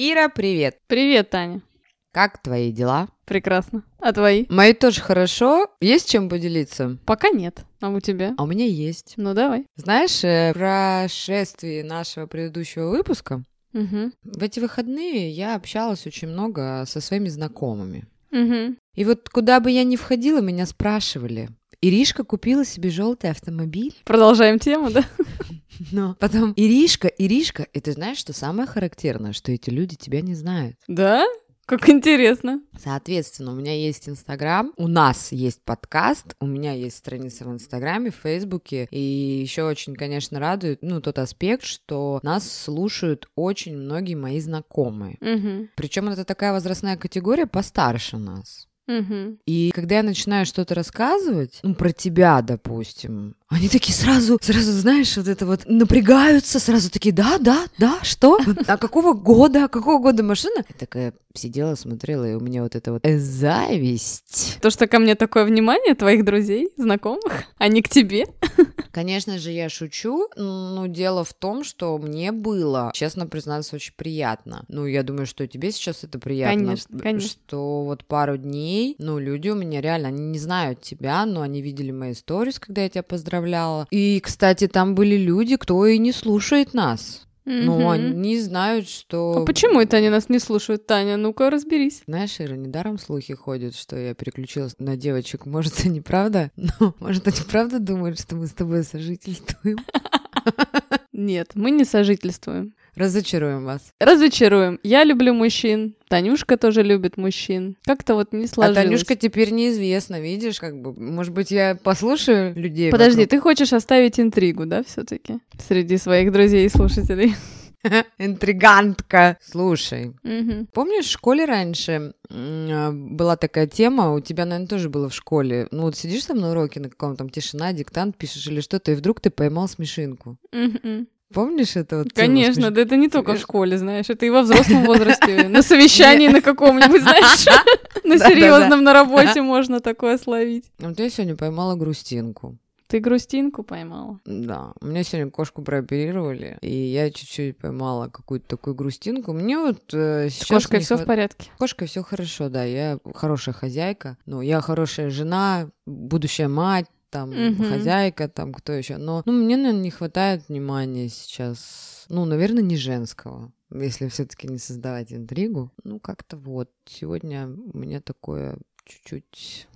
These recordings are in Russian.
Ира, привет! Привет, Таня. Как твои дела? Прекрасно. А твои? Мои тоже хорошо. Есть чем поделиться? Пока нет. А у тебя? А у меня есть. Ну давай. Знаешь, э, прошествии нашего предыдущего выпуска, Угу. в эти выходные я общалась очень много со своими знакомыми. Угу. И вот куда бы я ни входила, меня спрашивали. Иришка купила себе желтый автомобиль. Продолжаем тему, да? Но потом Иришка, Иришка, и ты знаешь, что самое характерное, что эти люди тебя не знают. Да? Как интересно. Соответственно, у меня есть Инстаграм, у нас есть подкаст, у меня есть страница в Инстаграме, в Фейсбуке, и еще очень, конечно, радует, ну, тот аспект, что нас слушают очень многие мои знакомые. Угу. Причем это такая возрастная категория постарше нас. Угу. И когда я начинаю что-то рассказывать, ну, про тебя, допустим, они такие сразу, сразу, знаешь, вот это вот напрягаются, сразу такие, да, да, да, что? А какого года, а какого года машина? Я такая сидела, смотрела, и у меня вот это вот зависть. То, что ко мне такое внимание твоих друзей, знакомых, а не к тебе. Конечно же, я шучу, но дело в том, что мне было, честно признаться, очень приятно. Ну, я думаю, что тебе сейчас это приятно. Конечно, конечно. Что вот пару дней, ну, люди у меня реально, они не знают тебя, но они видели мои сторис, когда я тебя поздравляла. И, кстати, там были люди, кто и не слушает нас. Ну, Мгм. они знают, что... А почему это они нас не слушают, Таня? Ну-ка, разберись. Знаешь, Ира, недаром слухи ходят, что я переключилась на девочек. Может, это неправда? Ну, может, они правда думают, что мы с тобой сожительствуем? Нет, мы не сожительствуем. Разочаруем вас. Разочаруем. Я люблю мужчин. Танюшка тоже любит мужчин. Как-то вот не А сложилось. Танюшка теперь неизвестно, видишь, как бы, может быть, я послушаю людей Подожди, вокруг? ты хочешь оставить интригу, да, все-таки? Среди своих друзей и слушателей. Интригантка. Слушай, Мгм. помнишь, в школе раньше а, была такая тема, у тебя, наверное, тоже было в школе. Ну, вот сидишь там на уроке, на каком там тишина, диктант пишешь или что-то, и вдруг ты поймал смешинку. Мгм. Помнишь это вот? Конечно, да это не только в школе, знаешь, это и во взрослом возрасте, на совещании на каком-нибудь, знаешь, на серьезном на работе можно такое словить. Вот я сегодня поймала грустинку. Ты грустинку поймала? Да, у меня сегодня кошку прооперировали, и я чуть-чуть поймала какую-то такую грустинку. Мне вот э, С сейчас кошкой не все хват- в порядке? Кошкой все хорошо, да, я хорошая хозяйка, ну, я хорошая жена, будущая мать, там, Мгм. хозяйка, там, кто еще. Но, ну, мне, наверное, не хватает внимания сейчас, ну, наверное, не женского, если все-таки не создавать интригу. Ну, как-то вот, сегодня у меня такое чуть-чуть...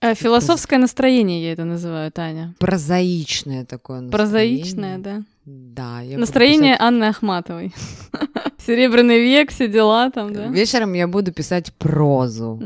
А, философское настроение я это называю, Таня. Прозаичное такое Прозаичное, настроение. да. Да. я Настроение Анны Ахматовой. Серебряный век, все дела там, писать- да? Вечером я буду писать прозу.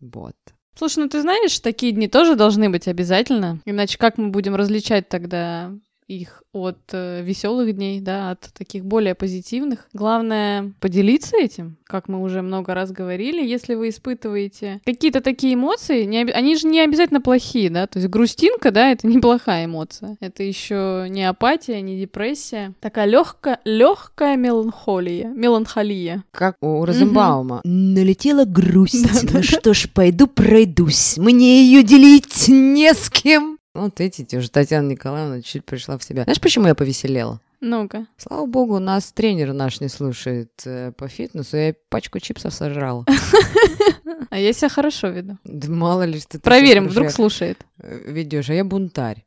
Вот. Слушай, ну ты знаешь, такие дни тоже должны быть обязательно. Иначе как мы будем различать тогда их от веселых дней, да, от таких более позитивных. Главное поделиться этим, как мы уже много раз говорили, если вы испытываете какие-то такие эмоции, не они же не обязательно плохие, да, то есть грустинка, да, это неплохая эмоция, это еще не апатия, не депрессия, такая легкая, легкая меланхолия, меланхолия. Как у Розенбаума. Налетела грусть. Ну что ж, пойду пройдусь. Мне ее делить не с кем. Вот видите, уже Татьяна Николаевна чуть пришла в себя. Знаешь, почему я повеселела? Ну-ка. Слава богу, нас тренер наш не слушает э, по фитнесу. Я пачку чипсов сожрала. А я себя хорошо веду. Да мало ли, что ты Проверим, вдруг слушает. э, ведешь. А я бунтарь.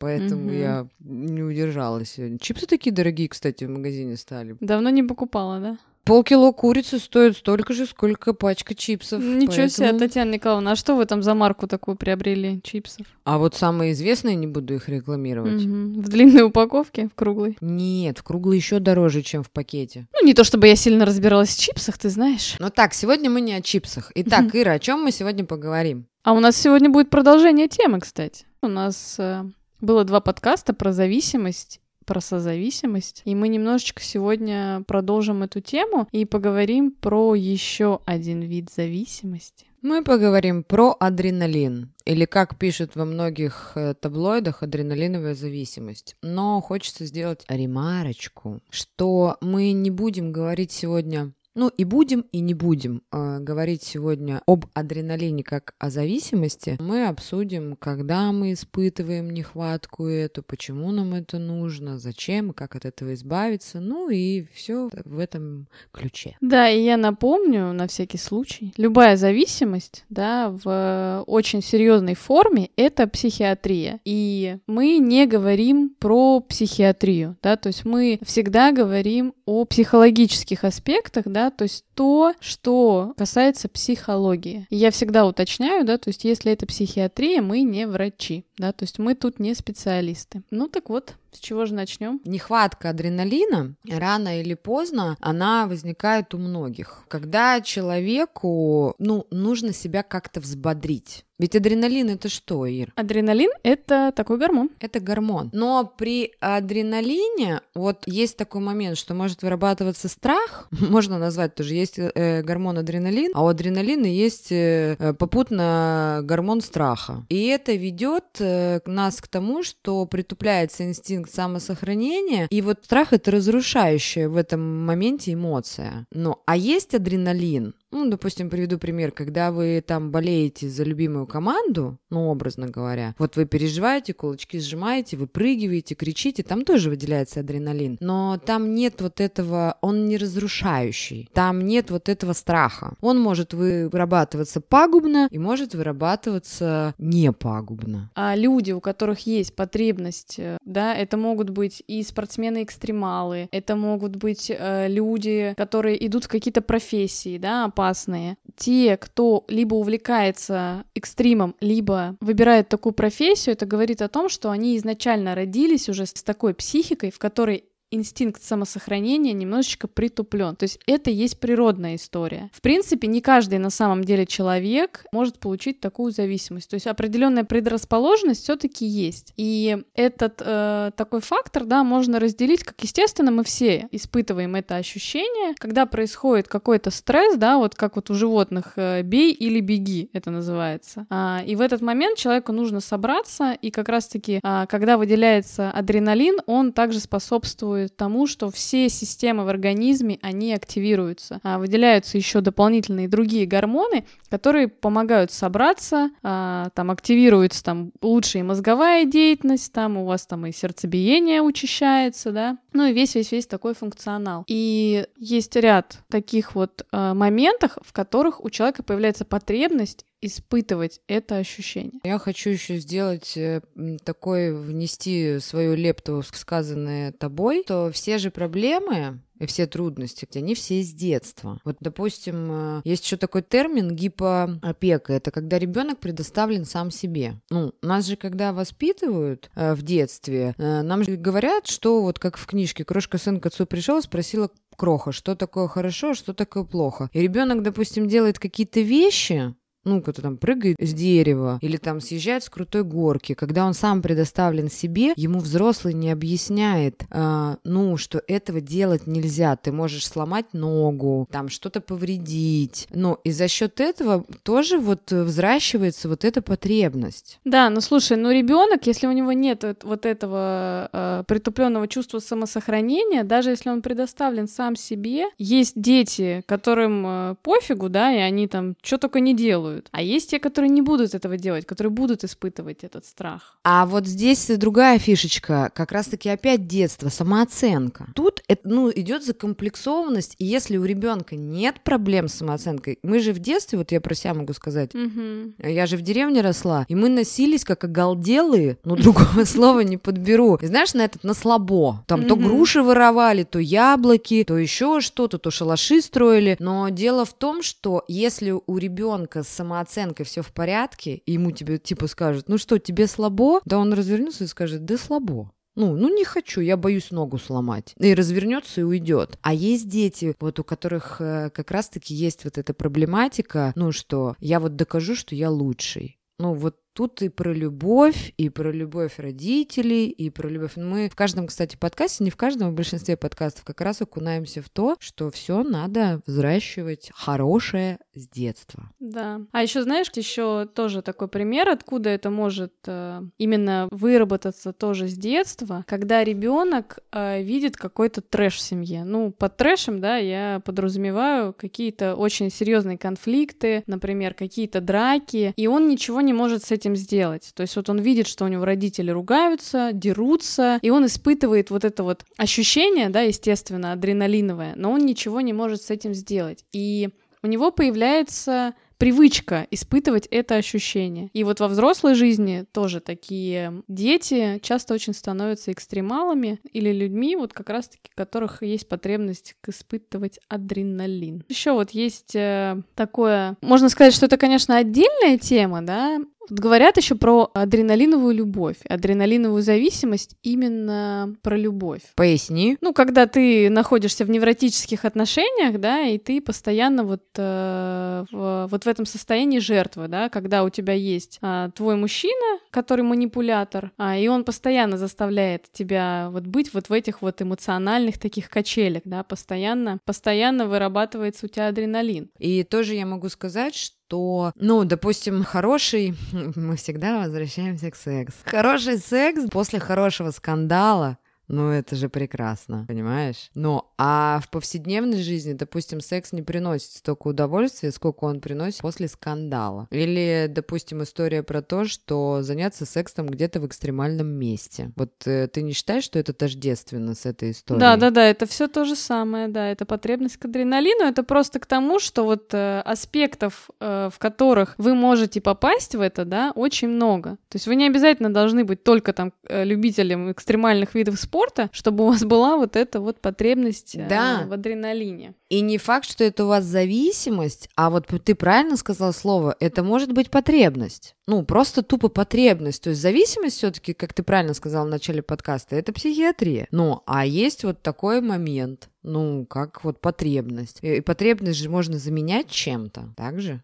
Поэтому я не удержалась сегодня. Чипсы такие дорогие, кстати, в магазине стали. Давно не покупала, да? Полкило курицы стоит столько же, сколько пачка чипсов. Ничего себе, поэтому- Татьяна Николаевна, а что вы там за марку такую приобрели чипсов? А вот самые известные, не буду их рекламировать. Мгм. В длинной упаковке, в круглой? Нет, в круглый еще дороже, чем в пакете. Ну, не то чтобы я сильно разбиралась в чипсах, ты знаешь. Но так, сегодня мы не о чипсах. Итак, Ира, о чем мы сегодня поговорим? А у нас сегодня будет продолжение темы, кстати. У нас э, было два подкаста про зависимость про созависимость. И мы немножечко сегодня продолжим эту тему и поговорим про еще один вид зависимости. Мы поговорим про адреналин, или как пишут во многих э, таблоидах, адреналиновая зависимость. Но хочется сделать ремарочку, что мы не будем говорить сегодня Ну и будем, и не будем э, говорить сегодня об адреналине как о зависимости. Мы обсудим, когда мы испытываем нехватку эту, почему нам это нужно, зачем, как от этого избавиться, ну и все в этом ключе. Да, и я напомню на всякий случай, любая зависимость, да, в очень серьезной форме это психиатрия. И мы не говорим про психиатрию, да, то есть мы всегда говорим о психологических аспектах, да, то есть то, что касается психологии. Я всегда уточняю, да, то есть если это психиатрия, мы не врачи, да, то есть мы тут не специалисты. Ну так вот, с чего же начнем? Нехватка адреналина рано или поздно она возникает у многих, когда человеку ну нужно себя как-то взбодрить. Ведь адреналин это что, Ир? Адреналин это такой гормон. Это гормон. Но при адреналине вот есть такой момент, что может вырабатываться страх, можно назвать тоже, есть э, гормон адреналин, а у адреналина есть э, попутно гормон страха. И это ведет э, нас к тому, что притупляется инстинкт самосохранения, и вот страх это разрушающая в этом моменте эмоция. Ну, а есть адреналин, ну, допустим, приведу пример, когда вы там болеете за любимую команду, ну, образно говоря, вот вы переживаете, кулачки сжимаете, выпрыгиваете, кричите, там тоже выделяется адреналин, но там нет вот этого, он не разрушающий, там нет вот этого страха. Он может вырабатываться пагубно и может вырабатываться не пагубно. А люди, у которых есть потребность, э, да, это могут быть и спортсмены-экстремалы, это могут быть э, люди, которые идут в какие-то профессии, да, опасные. Те, кто либо увлекается экстримом, либо выбирает такую профессию, это говорит о том, что они изначально родились уже с такой психикой, в которой инстинкт самосохранения немножечко притуплен. То есть это есть природная история. В принципе, не каждый на самом деле человек может получить такую зависимость. То есть определенная предрасположенность все-таки есть. И этот э, такой фактор, да, можно разделить, как естественно, мы все испытываем это ощущение, когда происходит какой-то стресс, да, вот как вот у животных э, бей или беги, это называется. А, и в этот момент человеку нужно собраться, и как раз-таки, а, когда выделяется адреналин, он также способствует способствует тому, что все системы в организме, они активируются. А выделяются еще дополнительные другие гормоны, которые помогают собраться, а, там активируется там лучшая мозговая деятельность, там у вас там и сердцебиение учащается, да, ну и весь-весь-весь такой функционал. И есть ряд таких вот а, моментов, в которых у человека появляется потребность испытывать это ощущение. Я хочу еще сделать э, такой, внести свою лепту в сказанное тобой, то все же проблемы, и все трудности, они все с детства. Вот, допустим, э, есть еще такой термин гипоопека. Это когда ребенок предоставлен сам себе. Ну, нас же, когда воспитывают э, в детстве, нам же говорят, что вот как в книжке «Крошка сын к отцу пришел, спросила кроха, что такое хорошо, а что такое плохо. И ребенок, допустим, делает какие-то вещи, ну, кто-то там прыгает с дерева или там съезжает с крутой горки, когда он сам предоставлен себе, ему взрослый не объясняет, э, ну, что этого делать нельзя, ты можешь сломать ногу, там что-то повредить, ну, и за счет этого тоже вот взращивается вот эта потребность. Да, ну слушай, ну ребенок, если у него нет вот этого э, притупленного чувства самосохранения, даже если он предоставлен сам себе, есть дети, которым э, пофигу, да, и они там что только не делают, делают. А есть те, которые не будут этого делать, которые будут испытывать этот страх. А вот здесь другая фишечка, как раз-таки опять детство, самооценка. Тут это, ну, идет закомплексованность, и если у ребенка нет проблем с самооценкой, мы же в детстве, вот я про себя могу сказать, угу. я же в деревне росла, и мы носились как оголделые, ну, другого слова не подберу. И знаешь, на этот, на слабо. Там то груши воровали, то яблоки, то еще что-то, то шалаши строили. Но дело в том, что если у ребенка с самооценкой все в порядке, и ему тебе типа скажут, ну что, тебе слабо? Да он развернется и скажет, да слабо. Ну, ну не хочу, я боюсь ногу сломать. И развернется и уйдет. А есть дети, вот у которых э, как раз-таки есть вот эта проблематика, ну что, я вот докажу, что я лучший. Ну вот тут и про любовь, и про любовь родителей, и про любовь. Мы в каждом, кстати, подкасте, не в каждом, а в большинстве подкастов как раз окунаемся в то, что все надо взращивать хорошее с детства. Да. А еще знаешь, еще тоже такой пример, откуда это может э, именно выработаться тоже с детства, когда ребенок э, видит какой-то трэш в семье. Ну, под трэшем, да, я подразумеваю какие-то очень серьезные конфликты, например, какие-то драки, и он ничего не может с этим сделать. То есть вот он видит, что у него родители ругаются, дерутся, и он испытывает вот это вот ощущение, да, естественно, адреналиновое, но он ничего не может с этим сделать. И у него появляется привычка испытывать это ощущение. И вот во взрослой жизни тоже такие дети часто очень становятся экстремалами или людьми, вот как раз-таки, которых есть потребность испытывать адреналин. Еще вот есть э, такое, можно сказать, что это, конечно, отдельная тема, да, Тут говорят еще про адреналиновую любовь, адреналиновую зависимость именно про любовь. Поясни. Ну, когда ты находишься в невротических отношениях, да, и ты постоянно вот, э, в, вот в этом состоянии жертвы, да, когда у тебя есть э, твой мужчина, который манипулятор, а, и он постоянно заставляет тебя вот быть вот в этих вот эмоциональных таких качелях, да, постоянно, постоянно вырабатывается у тебя адреналин. И тоже я могу сказать, что что, ну, допустим, хороший, мы всегда возвращаемся к сексу. Хороший секс после хорошего скандала ну, это же прекрасно, понимаешь? Ну, а в повседневной жизни, допустим, секс не приносит столько удовольствия, сколько он приносит после скандала. Или, допустим, история про то, что заняться сексом где-то в экстремальном месте. Вот э, ты не считаешь, что это тождественно с этой историей? Да, да, да, это все то же самое, да, это потребность к адреналину, это просто к тому, что вот э, аспектов, э, в которых вы можете попасть в это, да, очень много. То есть вы не обязательно должны быть только там э, любителем экстремальных видов спорта, спорта, чтобы у вас была вот эта вот потребность э, да. в адреналине. И не факт, что это у вас зависимость, а вот ты правильно сказал слово, это может быть потребность. Ну, просто тупо потребность. То есть зависимость все-таки, как ты правильно сказал в начале подкаста, это психиатрия. Ну, а есть вот такой момент, ну, как вот потребность. И потребность же можно заменять чем-то, так же?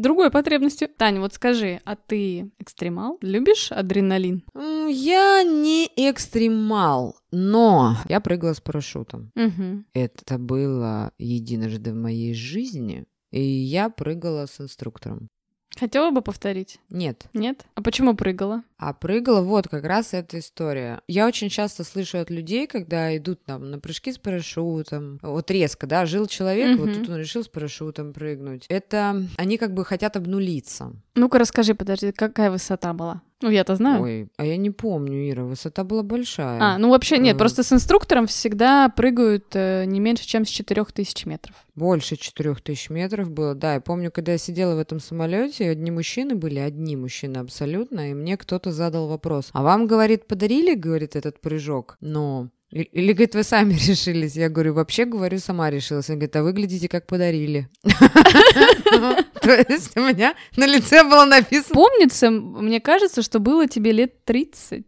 Другой потребностью. Таня, вот скажи, а ты экстремал? Любишь адреналин? Я не экстремал, но я прыгала с парашютом. Угу. Это было единожды в моей жизни, и я прыгала с инструктором. Хотела бы повторить? Нет. Нет? А почему прыгала? А прыгала вот как раз эта история. Я очень часто слышу от людей, когда идут там на прыжки с парашютом, вот резко, да, жил человек, угу. вот тут он решил с парашютом прыгнуть. Это они как бы хотят обнулиться. Ну-ка расскажи, подожди, какая высота была? Ну, я-то знаю. Ой, а я не помню, Ира, высота была большая. А, ну вообще нет, э. просто с инструктором всегда прыгают э, не меньше, чем с 4000 метров. Больше 4000 метров было, да. Я помню, когда я сидела в этом самолете, одни мужчины были, одни мужчины абсолютно, и мне кто-то задал вопрос. А вам, говорит, подарили, говорит, этот прыжок? Но или, говорит, вы сами решились? Я говорю, вообще, говорю, сама решилась. Он говорит, а выглядите как подарили. То есть у меня на лице было написано... Помнится, мне кажется, что было тебе лет 30.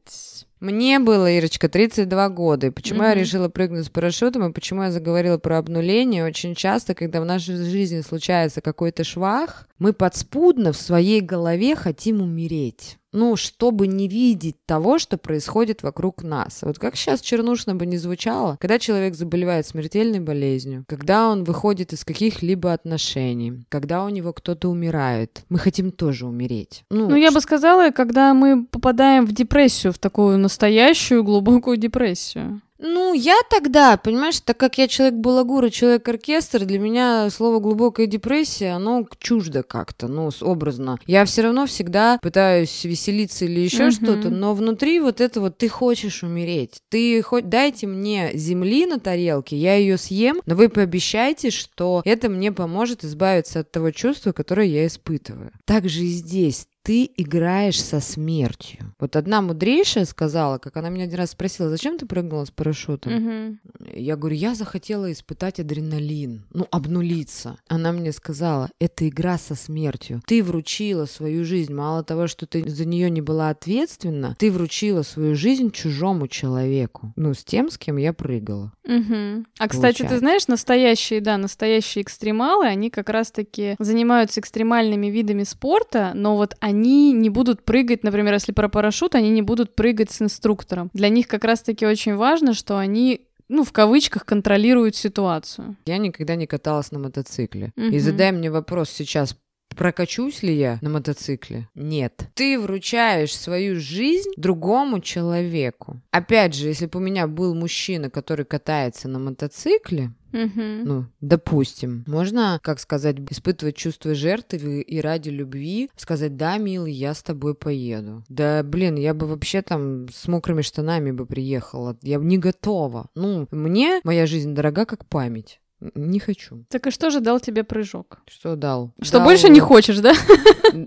Мне было, Ирочка, 32 года. И почему mm-hmm. я решила прыгнуть с парашютом, и почему я заговорила про обнуление? Очень часто, когда в нашей жизни случается какой-то швах, мы подспудно в своей голове хотим умереть ну, чтобы не видеть того, что происходит вокруг нас. Вот как сейчас чернушно бы не звучало, когда человек заболевает смертельной болезнью, когда он выходит из каких-либо отношений, когда у него кто-то умирает, мы хотим тоже умереть. Ну, ну я бы сказала, когда мы попадаем в депрессию, в такую настоящую глубокую депрессию. Ну, я тогда, понимаешь, так как я человек балагур человек-оркестр, для меня слово «глубокая депрессия», оно чуждо как-то, ну, образно. Я все равно всегда пытаюсь веселиться или еще mm-hmm. что-то, но внутри вот это вот ты хочешь умереть. Ты хоть дайте мне земли на тарелке, я ее съем, но вы пообещайте, что это мне поможет избавиться от того чувства, которое я испытываю. Так же и здесь ты играешь со смертью. Вот одна мудрейшая сказала, как она меня один раз спросила, зачем ты прыгнула с парашютом? Угу. Я говорю, я захотела испытать адреналин, ну, обнулиться. Она мне сказала, это игра со смертью. Ты вручила свою жизнь, мало того, что ты за нее не была ответственна, ты вручила свою жизнь чужому человеку. Ну, с тем, с кем я прыгала. Угу. А, кстати, ты знаешь, настоящие, да, настоящие экстремалы, они как раз-таки занимаются экстремальными видами спорта, но вот они не будут прыгать, например, если про парашют, они не будут прыгать с инструктором. Для них как раз-таки очень важно, что они ну, в кавычках, контролируют ситуацию. Я никогда не каталась на мотоцикле. Мгм. И задай мне вопрос сейчас, прокачусь ли я на мотоцикле? Нет. Ты вручаешь свою жизнь другому человеку. Опять же, если бы у меня был мужчина, который катается на мотоцикле, Мгм. ну, допустим, можно, как сказать, испытывать чувство жертвы и ради любви сказать, да, милый, я с тобой поеду. Да, блин, я бы вообще там с мокрыми штанами бы приехала. Я бы не готова. Ну, мне моя жизнь дорога как память. Не хочу. Так и что же дал тебе прыжок? Что дал? Что Дал- больше не хочешь, да?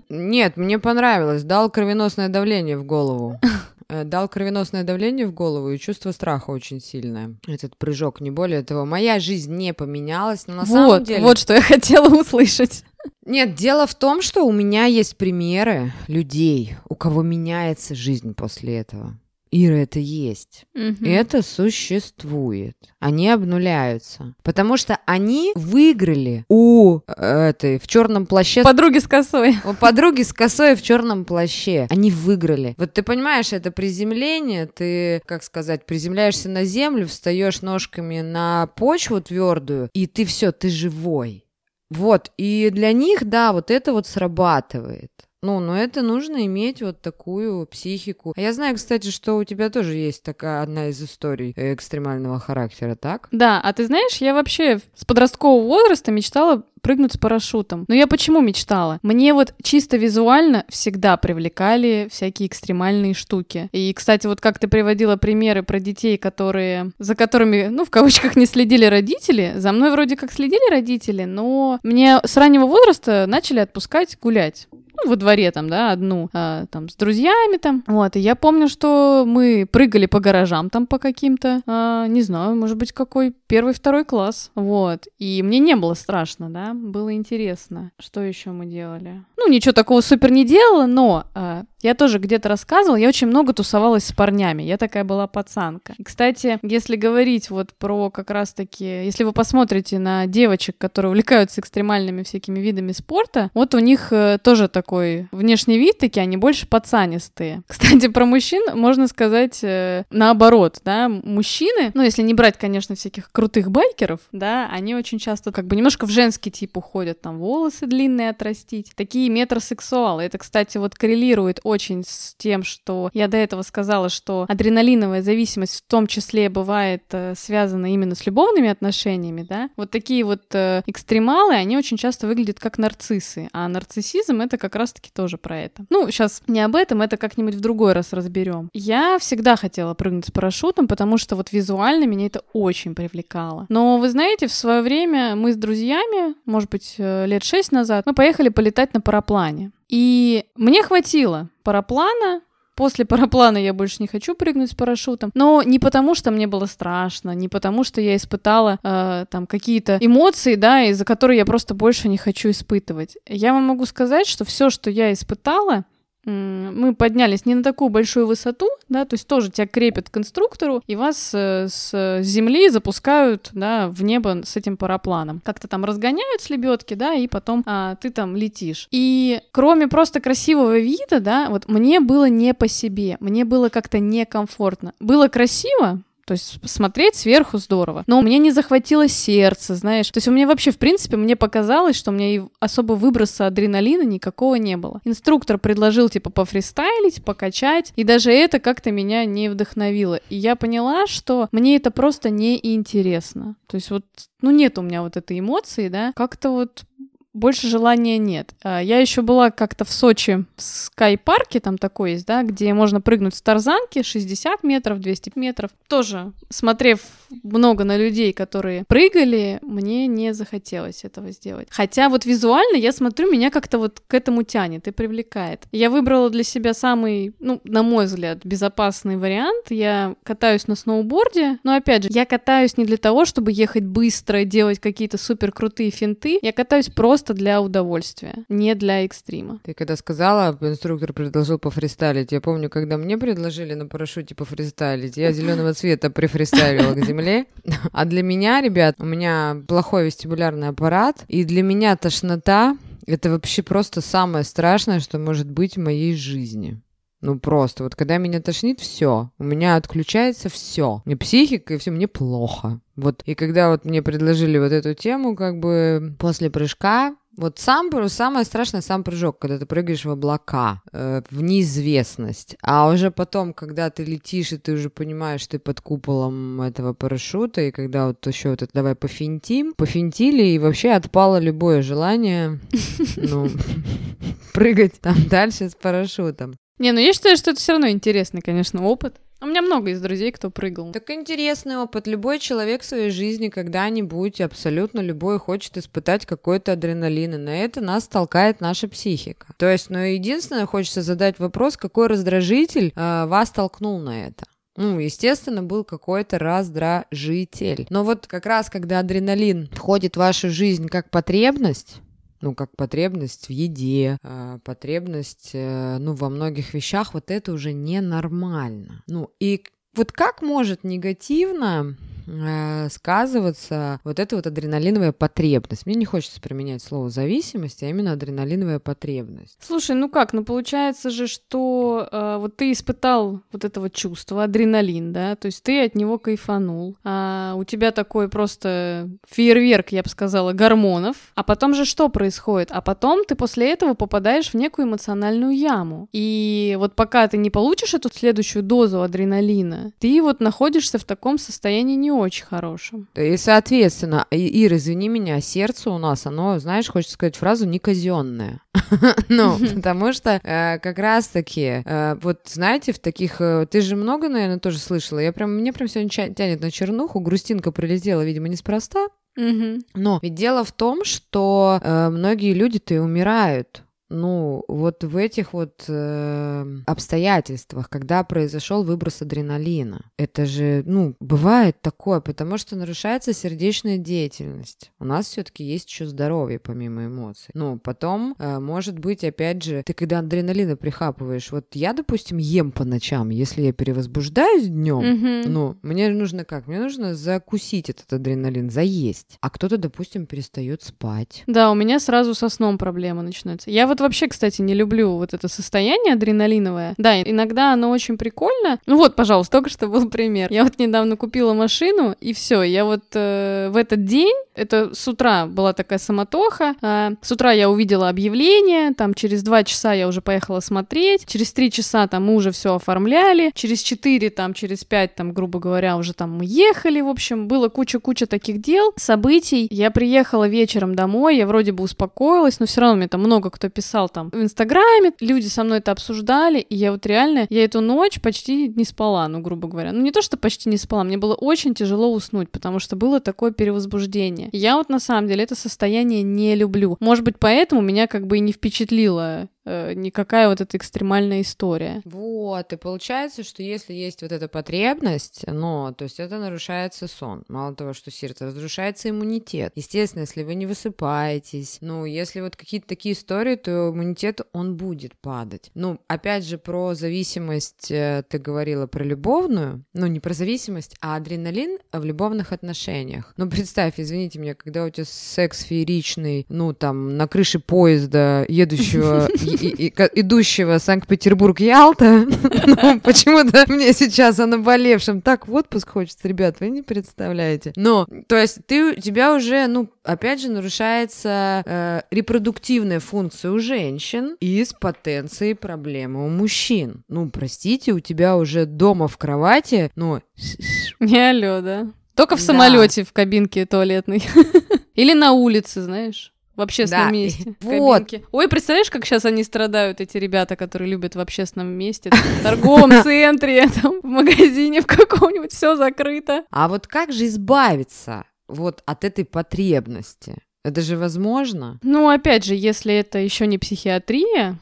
Нет, мне понравилось. Дал кровеносное давление в голову. Э, Дал кровеносное давление в голову и чувство страха очень сильное. Этот прыжок, не более того. Моя жизнь не поменялась, но на самом вот, деле... вот что я хотела услышать. Нет, дело в том, что у меня есть примеры людей, у кого меняется жизнь после этого. Ира, это есть. Мгм. Это существует. Они обнуляются. Потому что они выиграли у э, этой в черном плаще Подруги с косой. у подруги с косой в черном плаще. Они выиграли. Вот ты понимаешь, это приземление, ты, как сказать, приземляешься на землю, встаешь ножками на почву твердую, и ты все, ты живой. Вот, и для них, да, вот это вот срабатывает. Ну, но это нужно иметь вот такую психику. А я знаю, кстати, что у тебя тоже есть такая одна из историй э, экстремального характера, так? Да, а ты знаешь, я вообще с подросткового возраста мечтала прыгнуть с парашютом. Но я почему мечтала? Мне вот чисто визуально всегда привлекали всякие экстремальные штуки. И, кстати, вот как ты приводила примеры про детей, которые, за которыми, ну, в кавычках, не следили родители, за мной вроде как следили родители, но мне с раннего возраста начали отпускать гулять ну, во дворе там, да, одну, а, там, с друзьями там, вот, и я помню, что мы прыгали по гаражам там по каким-то, а, не знаю, может быть, какой первый, второй класс, вот, и мне не было страшно, да, было интересно, что еще мы делали. Ну, ничего такого супер не делала, но а, я тоже где-то рассказывала, я очень много тусовалась с парнями, я такая была пацанка. И, кстати, если говорить вот про как раз-таки, если вы посмотрите на девочек, которые увлекаются экстремальными всякими видами спорта, вот у них э, тоже такой внешний вид, такие, они больше пацанистые. Кстати, про мужчин можно сказать э, наоборот, да, мужчины, ну, если не брать, конечно, всяких крутых байкеров, да, они очень часто как бы немножко в женский тип уходят, там волосы длинные отрастить, такие метросексуалы. Это, кстати, вот коррелирует очень с тем, что я до этого сказала, что адреналиновая зависимость в том числе бывает э, связана именно с любовными отношениями, да. Вот такие вот э, экстремалы, они очень часто выглядят как нарциссы, а нарциссизм это как раз-таки тоже про это. Ну, сейчас не об этом, это как-нибудь в другой раз разберем. Я всегда хотела прыгнуть с парашютом, потому что вот визуально меня это очень привлекало. Но вы знаете, в свое время мы с друзьями, может быть, э, лет шесть назад, мы поехали полетать на параплане. И мне хватило параплана, После параплана я больше не хочу прыгнуть с парашютом. Но не потому, что мне было страшно, не потому, что я испытала э, там какие-то эмоции, да, из-за которые я просто больше не хочу испытывать. Я вам могу сказать, что все, что я испытала, мы поднялись не на такую большую высоту, да, то есть тоже тебя крепят к конструктору, и вас э, с земли запускают, да, в небо с этим парапланом. Как-то там разгоняют с лебедки, да, и потом а, ты там летишь. И кроме просто красивого вида, да, вот мне было не по себе, мне было как-то некомфортно. Было красиво, то есть смотреть сверху здорово. Но мне не захватило сердце, знаешь. То есть у меня вообще, в принципе, мне показалось, что у меня и особо выброса адреналина никакого не было. Инструктор предложил, типа, пофристайлить, покачать, и даже это как-то меня не вдохновило. И я поняла, что мне это просто неинтересно. То есть вот, ну, нет у меня вот этой эмоции, да, как-то вот больше желания нет. А, Я еще была как-то в Сочи в скай-парке, там такой есть, да, где можно прыгнуть с тарзанки 60 метров, 200 метров. Тоже, смотрев много на людей, которые прыгали, мне не захотелось этого сделать. Хотя вот визуально я смотрю, меня как-то вот к этому тянет и привлекает. Я выбрала для себя самый, ну, на мой взгляд, безопасный вариант. Я катаюсь на сноуборде, но опять же, я катаюсь не для того, чтобы ехать быстро, делать какие-то супер крутые финты. Я катаюсь просто для удовольствия, не для экстрима. Ты когда сказала, инструктор предложил пофристайлить, я помню, когда мне предложили на парашюте пофристайлить, я зеленого цвета прифристайлила к земле. А для меня, ребят, у меня плохой вестибулярный аппарат, и для меня тошнота Это вообще просто самое страшное, что может быть в моей жизни. Ну просто, вот когда меня тошнит, все, у меня отключается все. И психика, и все, мне плохо. Вот, и когда вот мне предложили вот эту тему, как бы после прыжка, вот сам, самое страшное сам прыжок, когда ты прыгаешь в облака, э, в неизвестность. А уже потом, когда ты летишь, и ты уже понимаешь, ты под куполом этого парашюта, и когда вот еще вот это давай пофинтим, пофинтили, и вообще отпало любое желание, ну, прыгать там дальше с парашютом. Не, ну я считаю, что это все равно интересный, конечно, опыт. У меня много из друзей, кто прыгал. Так интересный опыт. Любой человек в своей жизни когда-нибудь, абсолютно любой, хочет испытать какой-то адреналин, и на это нас толкает наша психика. То есть, ну, единственное, хочется задать вопрос, какой раздражитель э, вас толкнул на это? Ну, естественно, был какой-то раздражитель. Но вот как раз, когда адреналин входит в вашу жизнь как потребность, ну, как потребность в еде, а, потребность, э, ну, во многих вещах, вот это уже ненормально. Ну, и вот как может негативно э, сказываться вот эта вот адреналиновая потребность. Мне не хочется применять слово зависимость, а именно адреналиновая потребность. Слушай, ну как, ну получается же, что э, вот ты испытал вот это вот чувство, адреналин, да, то есть ты от него кайфанул, а у тебя такой просто фейерверк, я бы сказала, гормонов, а потом же что происходит? А потом ты после этого попадаешь в некую эмоциональную яму. И вот пока ты не получишь эту следующую дозу адреналина, ты вот находишься в таком состоянии не очень хорошем. И, соответственно, Ира, извини меня, сердце у нас, оно, знаешь, хочется сказать фразу не казенное. Ну, потому что э, как раз-таки, э, вот знаете, в таких... Э, ты же много, наверное, тоже слышала. Я прям, мне прям сегодня тянет на чернуху. Грустинка прилетела, видимо, неспроста. Но ведь дело в том, что многие люди-то и умирают ну, вот в этих вот э, обстоятельствах, когда произошел выброс адреналина, это же, ну, бывает такое, потому что нарушается сердечная деятельность. У нас все-таки есть еще здоровье помимо эмоций. Ну, потом, э, может быть, опять же, ты когда адреналина прихапываешь, вот я, допустим, ем по ночам, если я перевозбуждаюсь днем, mm-hmm. ну, мне нужно как? Мне нужно закусить этот адреналин, заесть. А кто-то, допустим, перестает спать. Да, у меня сразу со сном проблема начинается. Я вот вообще, кстати, не люблю вот это состояние адреналиновое. Да, иногда оно очень прикольно. Ну вот, пожалуйста, только что был пример. Я вот недавно купила машину, и все, я вот э, в этот день, это с утра была такая самотоха, э, с утра я увидела объявление, там через два часа я уже поехала смотреть, через три часа там мы уже все оформляли, через четыре, там, через пять, там, грубо говоря, уже там мы ехали, в общем, было куча-куча таких дел, событий. Я приехала вечером домой, я вроде бы успокоилась, но все равно мне там много кто писал, писал там в Инстаграме, люди со мной это обсуждали, и я вот реально, я эту ночь почти не спала, ну, грубо говоря. Ну, не то, что почти не спала, мне было очень тяжело уснуть, потому что было такое перевозбуждение. Я вот на самом деле это состояние не люблю. Может быть, поэтому меня как бы и не впечатлило никакая вот эта экстремальная история. Вот, и получается, что если есть вот эта потребность, ну, то есть это нарушается сон. Мало того, что сердце, разрушается иммунитет. Естественно, если вы не высыпаетесь, ну, если вот какие-то такие истории, то иммунитет, он будет падать. Ну, опять же, про зависимость э, ты говорила про любовную, ну, не про зависимость, а адреналин в любовных отношениях. Ну, представь, извините меня, когда у тебя секс фееричный, ну, там, на крыше поезда, едущего идущего Санкт-Петербург-Ялта. Ну, почему-то мне сейчас о наболевшем так в отпуск хочется, ребят, вы не представляете. Но, то есть, ты, у тебя уже, ну, опять же, нарушается э, репродуктивная функция у женщин и с потенцией проблемы у мужчин. Ну, простите, у тебя уже дома в кровати, ну... Не алло, да? Только в самолете в кабинке туалетной. Или на улице, знаешь в общественном да. месте. Вот. Ой, представляешь, как сейчас они страдают, эти ребята, которые любят в общественном месте, в торговом центре, там, в магазине в каком-нибудь, все закрыто. А вот как же избавиться вот от этой потребности? Это же возможно? Ну, опять же, если это еще не психиатрия,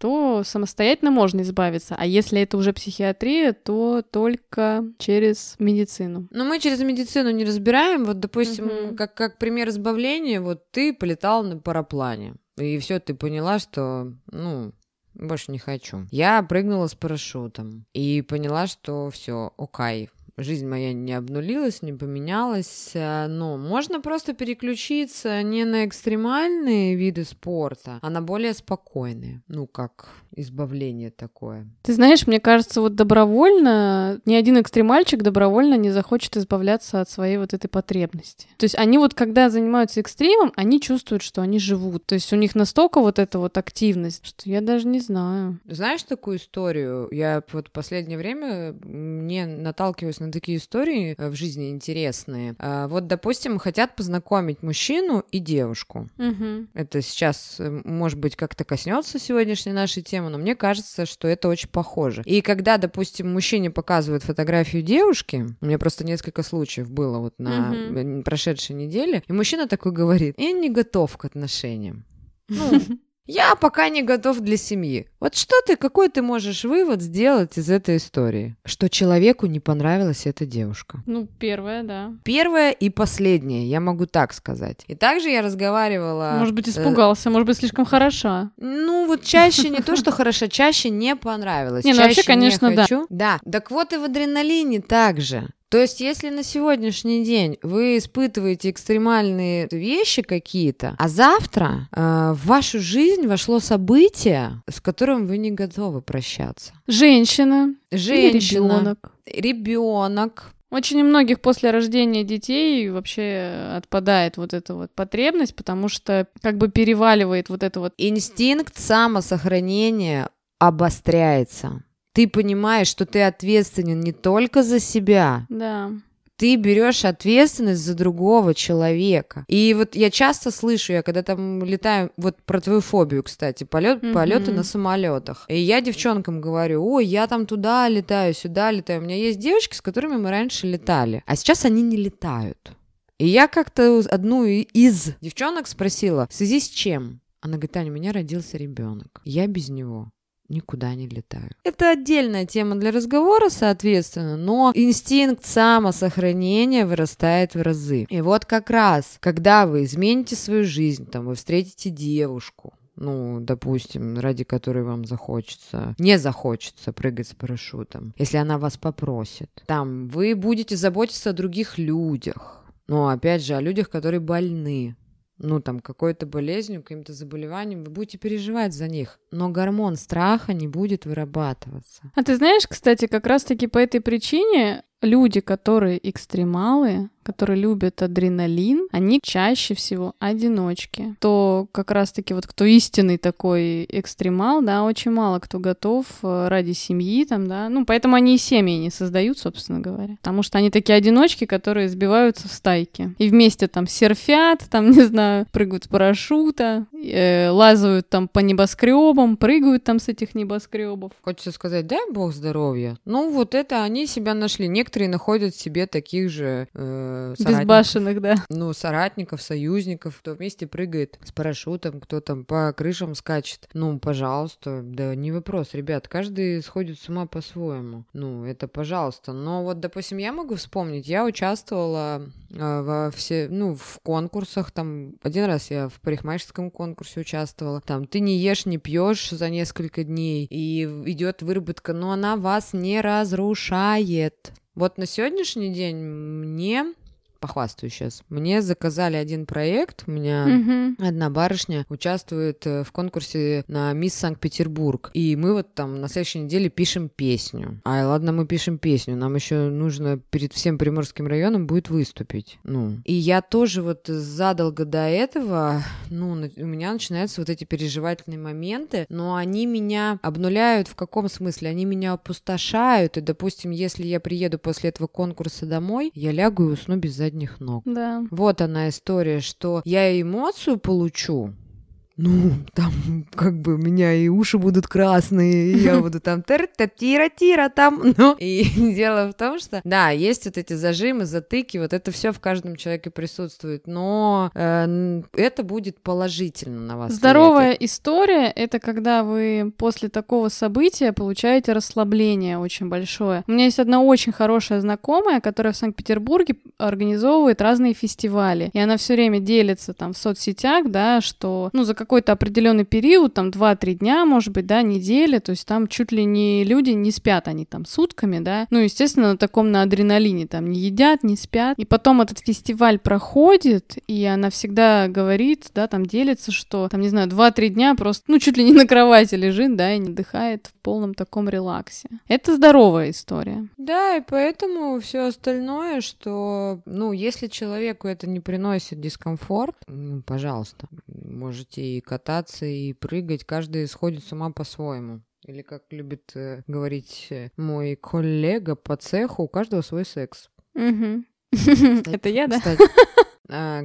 то самостоятельно можно избавиться. А если это уже психиатрия, то только через медицину. Но мы через медицину не разбираем. Вот, допустим, угу. как, как пример избавления, вот ты полетал на параплане. И все, ты поняла, что, ну, больше не хочу. Я прыгнула с парашютом и поняла, что все, окей, жизнь моя не обнулилась, не поменялась, э, но можно просто переключиться не на экстремальные виды спорта, а на более спокойные. Ну, как избавление такое. Ты знаешь, мне кажется, вот добровольно, ни один экстремальчик добровольно не захочет избавляться от своей вот этой потребности. То есть они вот, когда занимаются экстремом, они чувствуют, что они живут. То есть у них настолько вот эта вот активность, что я даже не знаю. Знаешь такую историю? Я вот последнее время мне наталкиваюсь на такие истории э, в жизни интересные. А, вот, допустим, хотят познакомить мужчину и девушку. Угу. Это сейчас, э, может быть, как-то коснется сегодняшней нашей темы, но мне кажется, что это очень похоже. И когда, допустим, мужчине показывают фотографию девушки, у меня просто несколько случаев было вот на Мгм. прошедшей неделе, и мужчина такой говорит, я не готов к отношениям. Ну, я пока не готов для семьи. Вот что ты, какой ты можешь вывод сделать из этой истории? Что человеку не понравилась эта девушка. Ну, первое, да. Первое и последнее, я могу так сказать. И также я разговаривала... Может быть, э, испугался, может быть, слишком хороша. Ну, вот чаще не то, что хорошо, чаще не понравилось. Не, ну вообще, конечно, да. Да. Так вот и в адреналине также. То есть, если на сегодняшний день вы испытываете экстремальные вещи какие-то, а завтра э, в вашу жизнь вошло событие, с которым вы не готовы прощаться. Женщина, Женщина, ребенок. ребенок, Очень у многих после рождения детей вообще отпадает вот эта вот потребность, потому что как бы переваливает вот это вот. инстинкт самосохранения обостряется. Ты понимаешь, что ты ответственен не только за себя, Да. ты берешь ответственность за другого человека. И вот я часто слышу, я когда там летаю, вот про твою фобию, кстати, полет, Мгм. полеты на самолетах. И я девчонкам говорю, ой, я там туда летаю, сюда летаю. У меня есть девочки, с которыми мы раньше летали, а сейчас они не летают. И я как-то одну из девчонок спросила, в связи с чем? Она говорит, Таня, у меня родился ребенок. Я без него никуда не летаю. Это отдельная тема для разговора, соответственно, но инстинкт самосохранения вырастает в разы. И вот как раз, когда вы измените свою жизнь, там, вы встретите девушку, ну, допустим, ради которой вам захочется, не захочется прыгать с парашютом, если она вас попросит. Там, вы будете заботиться о других людях. Но, опять же, о людях, которые больны ну, там, какой-то болезнью, каким-то заболеванием, вы будете переживать за них. Но гормон страха не будет вырабатываться. А ты знаешь, кстати, как раз-таки по этой причине люди, которые экстремалы, которые любят адреналин, они чаще всего одиночки. То как раз-таки вот кто истинный такой экстремал, да, очень мало кто готов э, ради семьи там, да, ну, поэтому они и семьи не создают, собственно говоря. Потому что они такие одиночки, которые сбиваются в стайки. И вместе там серфят, там, не знаю, прыгают с парашюта, э, лазают там по небоскребам, прыгают там с этих небоскребов. Хочется сказать, дай бог здоровья. Ну, вот это они себя нашли. Некоторые находят себе таких же э, соратников. Безбашенных, да. Ну, соратников, союзников, кто вместе прыгает с парашютом, кто там по крышам скачет. Ну, пожалуйста, да не вопрос, ребят, каждый сходит с ума по-своему. Ну, это пожалуйста. Но вот, допустим, я могу вспомнить, я участвовала э, во все, ну, в конкурсах, там, один раз я в парикмахерском конкурсе участвовала, там, ты не ешь, не пьешь за несколько дней, и идет выработка, но она вас не разрушает. Вот на сегодняшний день мне похвастаюсь сейчас. Мне заказали один проект. У меня Мгм. одна барышня участвует э, в конкурсе на Мисс Санкт-Петербург. И мы вот там на следующей неделе пишем песню. Ай, ладно, мы пишем песню. Нам еще нужно перед всем Приморским районом будет выступить. Ну. И я тоже вот задолго до этого, ну, у меня начинаются вот эти переживательные моменты, но они меня обнуляют в каком смысле? Они меня опустошают. И, допустим, если я приеду после этого конкурса домой, я лягу и усну без задних ног. Да. Вот она история, что я эмоцию получу, ну, там, как бы, у меня и уши будут красные, и я буду там тира-тира там, ну. И дело в том, что, да, есть вот эти зажимы, затыки, вот это все в каждом человеке присутствует, но э, это будет положительно на вас Здоровая история — это когда вы после такого события получаете расслабление очень большое. У меня есть одна очень хорошая знакомая, которая в Санкт-Петербурге организовывает разные фестивали. И она все время делится там в соцсетях, да, что, ну, за какой какой-то определенный период, там 2-3 дня, может быть, да, неделя, то есть там чуть ли не люди не спят, они там сутками, да, ну, естественно, на таком на адреналине, там не едят, не спят, и потом этот фестиваль проходит, и она всегда говорит, да, там делится, что, там, не знаю, 2-3 дня просто, ну, чуть ли не на кровати лежит, да, и не дыхает в полном таком релаксе. Это здоровая история. Да, и поэтому все остальное, что, ну, если человеку это не приносит дискомфорт, пожалуйста, можете и кататься, и прыгать, каждый сходит с ума по-своему. Или, как любит э, говорить э, мой коллега по цеху, у каждого свой секс. Это я, да? А,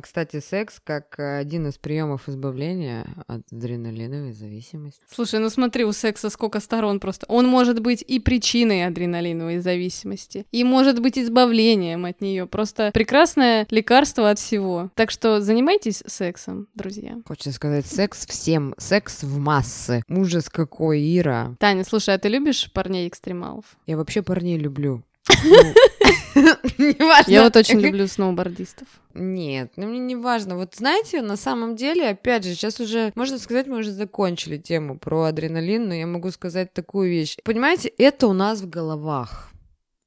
кстати, секс как один из приемов избавления от адреналиновой зависимости. Слушай, ну смотри, у секса сколько сторон просто. Он может быть и причиной адреналиновой зависимости, и может быть избавлением от нее. Просто прекрасное лекарство от всего. Так что занимайтесь сексом, друзья. Хочется сказать, секс всем, секс в массы. Ужас какой, Ира. Таня, слушай, а ты любишь парней-экстремалов? Я вообще парней люблю. Я вот очень люблю сноубордистов. Нет, ну мне не важно. Вот знаете, на самом деле, опять же, сейчас уже, можно сказать, мы уже закончили тему про адреналин, но я могу сказать такую вещь. Понимаете, это у нас в головах.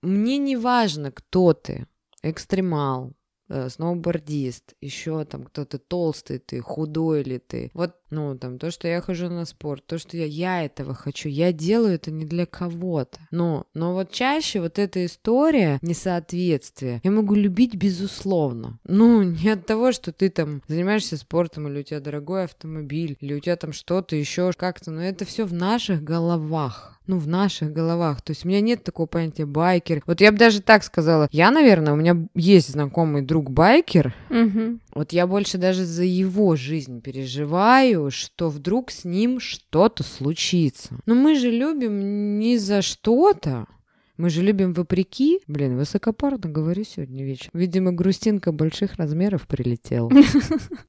Мне не важно, кто ты, экстремал, сноубордист, еще там кто-то толстый ты, худой ли ты. Вот ну, там, то, что я хожу на спорт, то, что я, я этого хочу, я делаю это не для кого-то. Но, но вот чаще вот эта история несоответствия я могу любить безусловно. Ну, не от того, что ты там занимаешься спортом, или у тебя дорогой автомобиль, или у тебя там что-то еще как-то, но это все в наших головах ну, в наших головах. То есть у меня нет такого понятия байкер. Вот я бы даже так сказала. Я, наверное, у меня есть знакомый друг байкер. Угу. Вот я больше даже за его жизнь переживаю, что вдруг с ним что-то случится. Но мы же любим не за что-то, мы же любим вопреки. Блин, высокопарно говорю сегодня вечером. Видимо, грустинка больших размеров прилетела.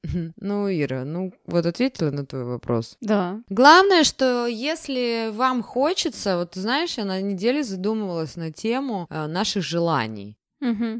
Ну, Ира, ну вот ответила на твой вопрос. Да. Главное, что если вам хочется, вот знаешь, я на неделе задумывалась на тему э, наших желаний.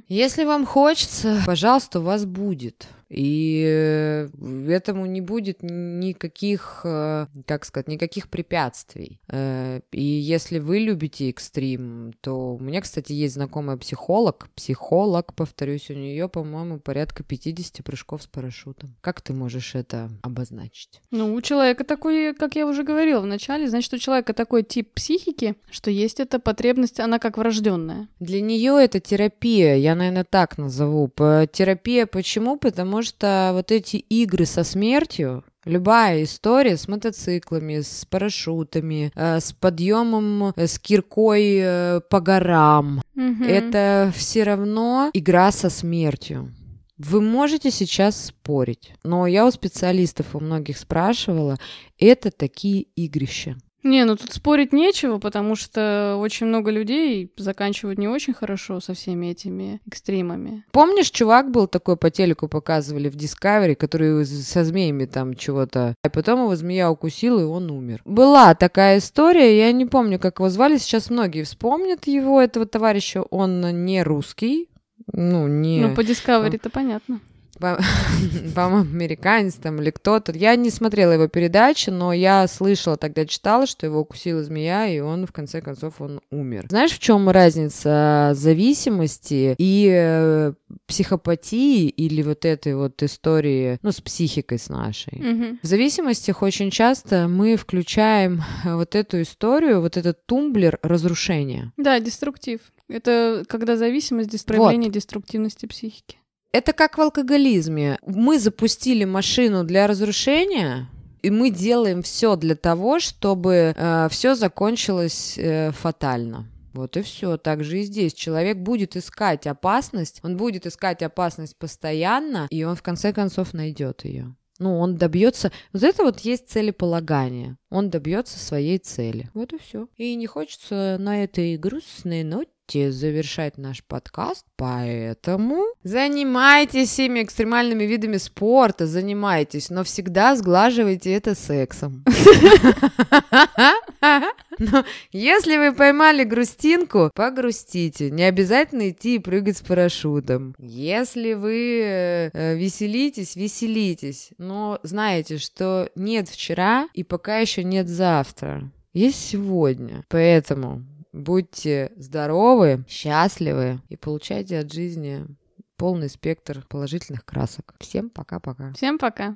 Если вам хочется, пожалуйста, у вас будет. И э, этому не будет никаких, э, как сказать, никаких препятствий. Э, и если вы любите экстрим, то у меня, кстати, есть знакомая психолог. Психолог, повторюсь, у нее, по-моему, порядка 50 прыжков с парашютом. Как ты можешь это обозначить? Ну, у человека такой, как я уже говорила в начале, значит, у человека такой тип психики, что есть эта потребность, она как врожденная. Для нее это терапия, я, наверное, так назову. Терапия почему? Потому что вот эти игры со смертью, Любая история с мотоциклами, с парашютами, э, с подъемом э, с киркой э, по горам, угу. это все равно игра со смертью. Вы можете сейчас спорить, но я у специалистов у многих спрашивала, это такие игрища. Не, ну тут спорить нечего, потому что очень много людей заканчивают не очень хорошо со всеми этими экстримами. Помнишь, чувак был такой по телеку показывали в Discovery, который со змеями там чего-то, и потом его змея укусила, и он умер. Была такая история, я не помню, как его звали, сейчас многие вспомнят его, этого товарища, он не русский, ну, не... Ну, по Discovery-то понятно. по-моему, американец там или кто-то. Я не смотрела его передачи, но я слышала, тогда читала, что его укусила змея, и он, в конце концов, он умер. Знаешь, в чем разница зависимости и э, психопатии или вот этой вот истории, ну, с психикой с нашей? Mm-hmm. В зависимостях очень часто мы включаем вот эту историю, вот этот тумблер разрушения. Да, деструктив. Это когда зависимость, проявление вот. деструктивности психики. Это как в алкоголизме. Мы запустили машину для разрушения, и мы делаем все для того, чтобы э, все закончилось э, фатально. Вот и все. Так же и здесь. Человек будет искать опасность, он будет искать опасность постоянно, и он в конце концов найдет ее. Ну, он добьется. Вот это вот есть целеполагание. Он добьется своей цели. Вот и все. И не хочется на этой грустной ноте завершать наш подкаст, поэтому занимайтесь всеми экстремальными видами спорта, занимайтесь, но всегда сглаживайте это сексом. Но если вы поймали грустинку, погрустите. Не обязательно идти и прыгать с парашютом. Если вы э, веселитесь, веселитесь. Но знаете, что нет вчера и пока еще нет завтра. Есть сегодня. Поэтому будьте здоровы, счастливы и получайте от жизни полный спектр положительных красок. Всем пока-пока. Всем пока.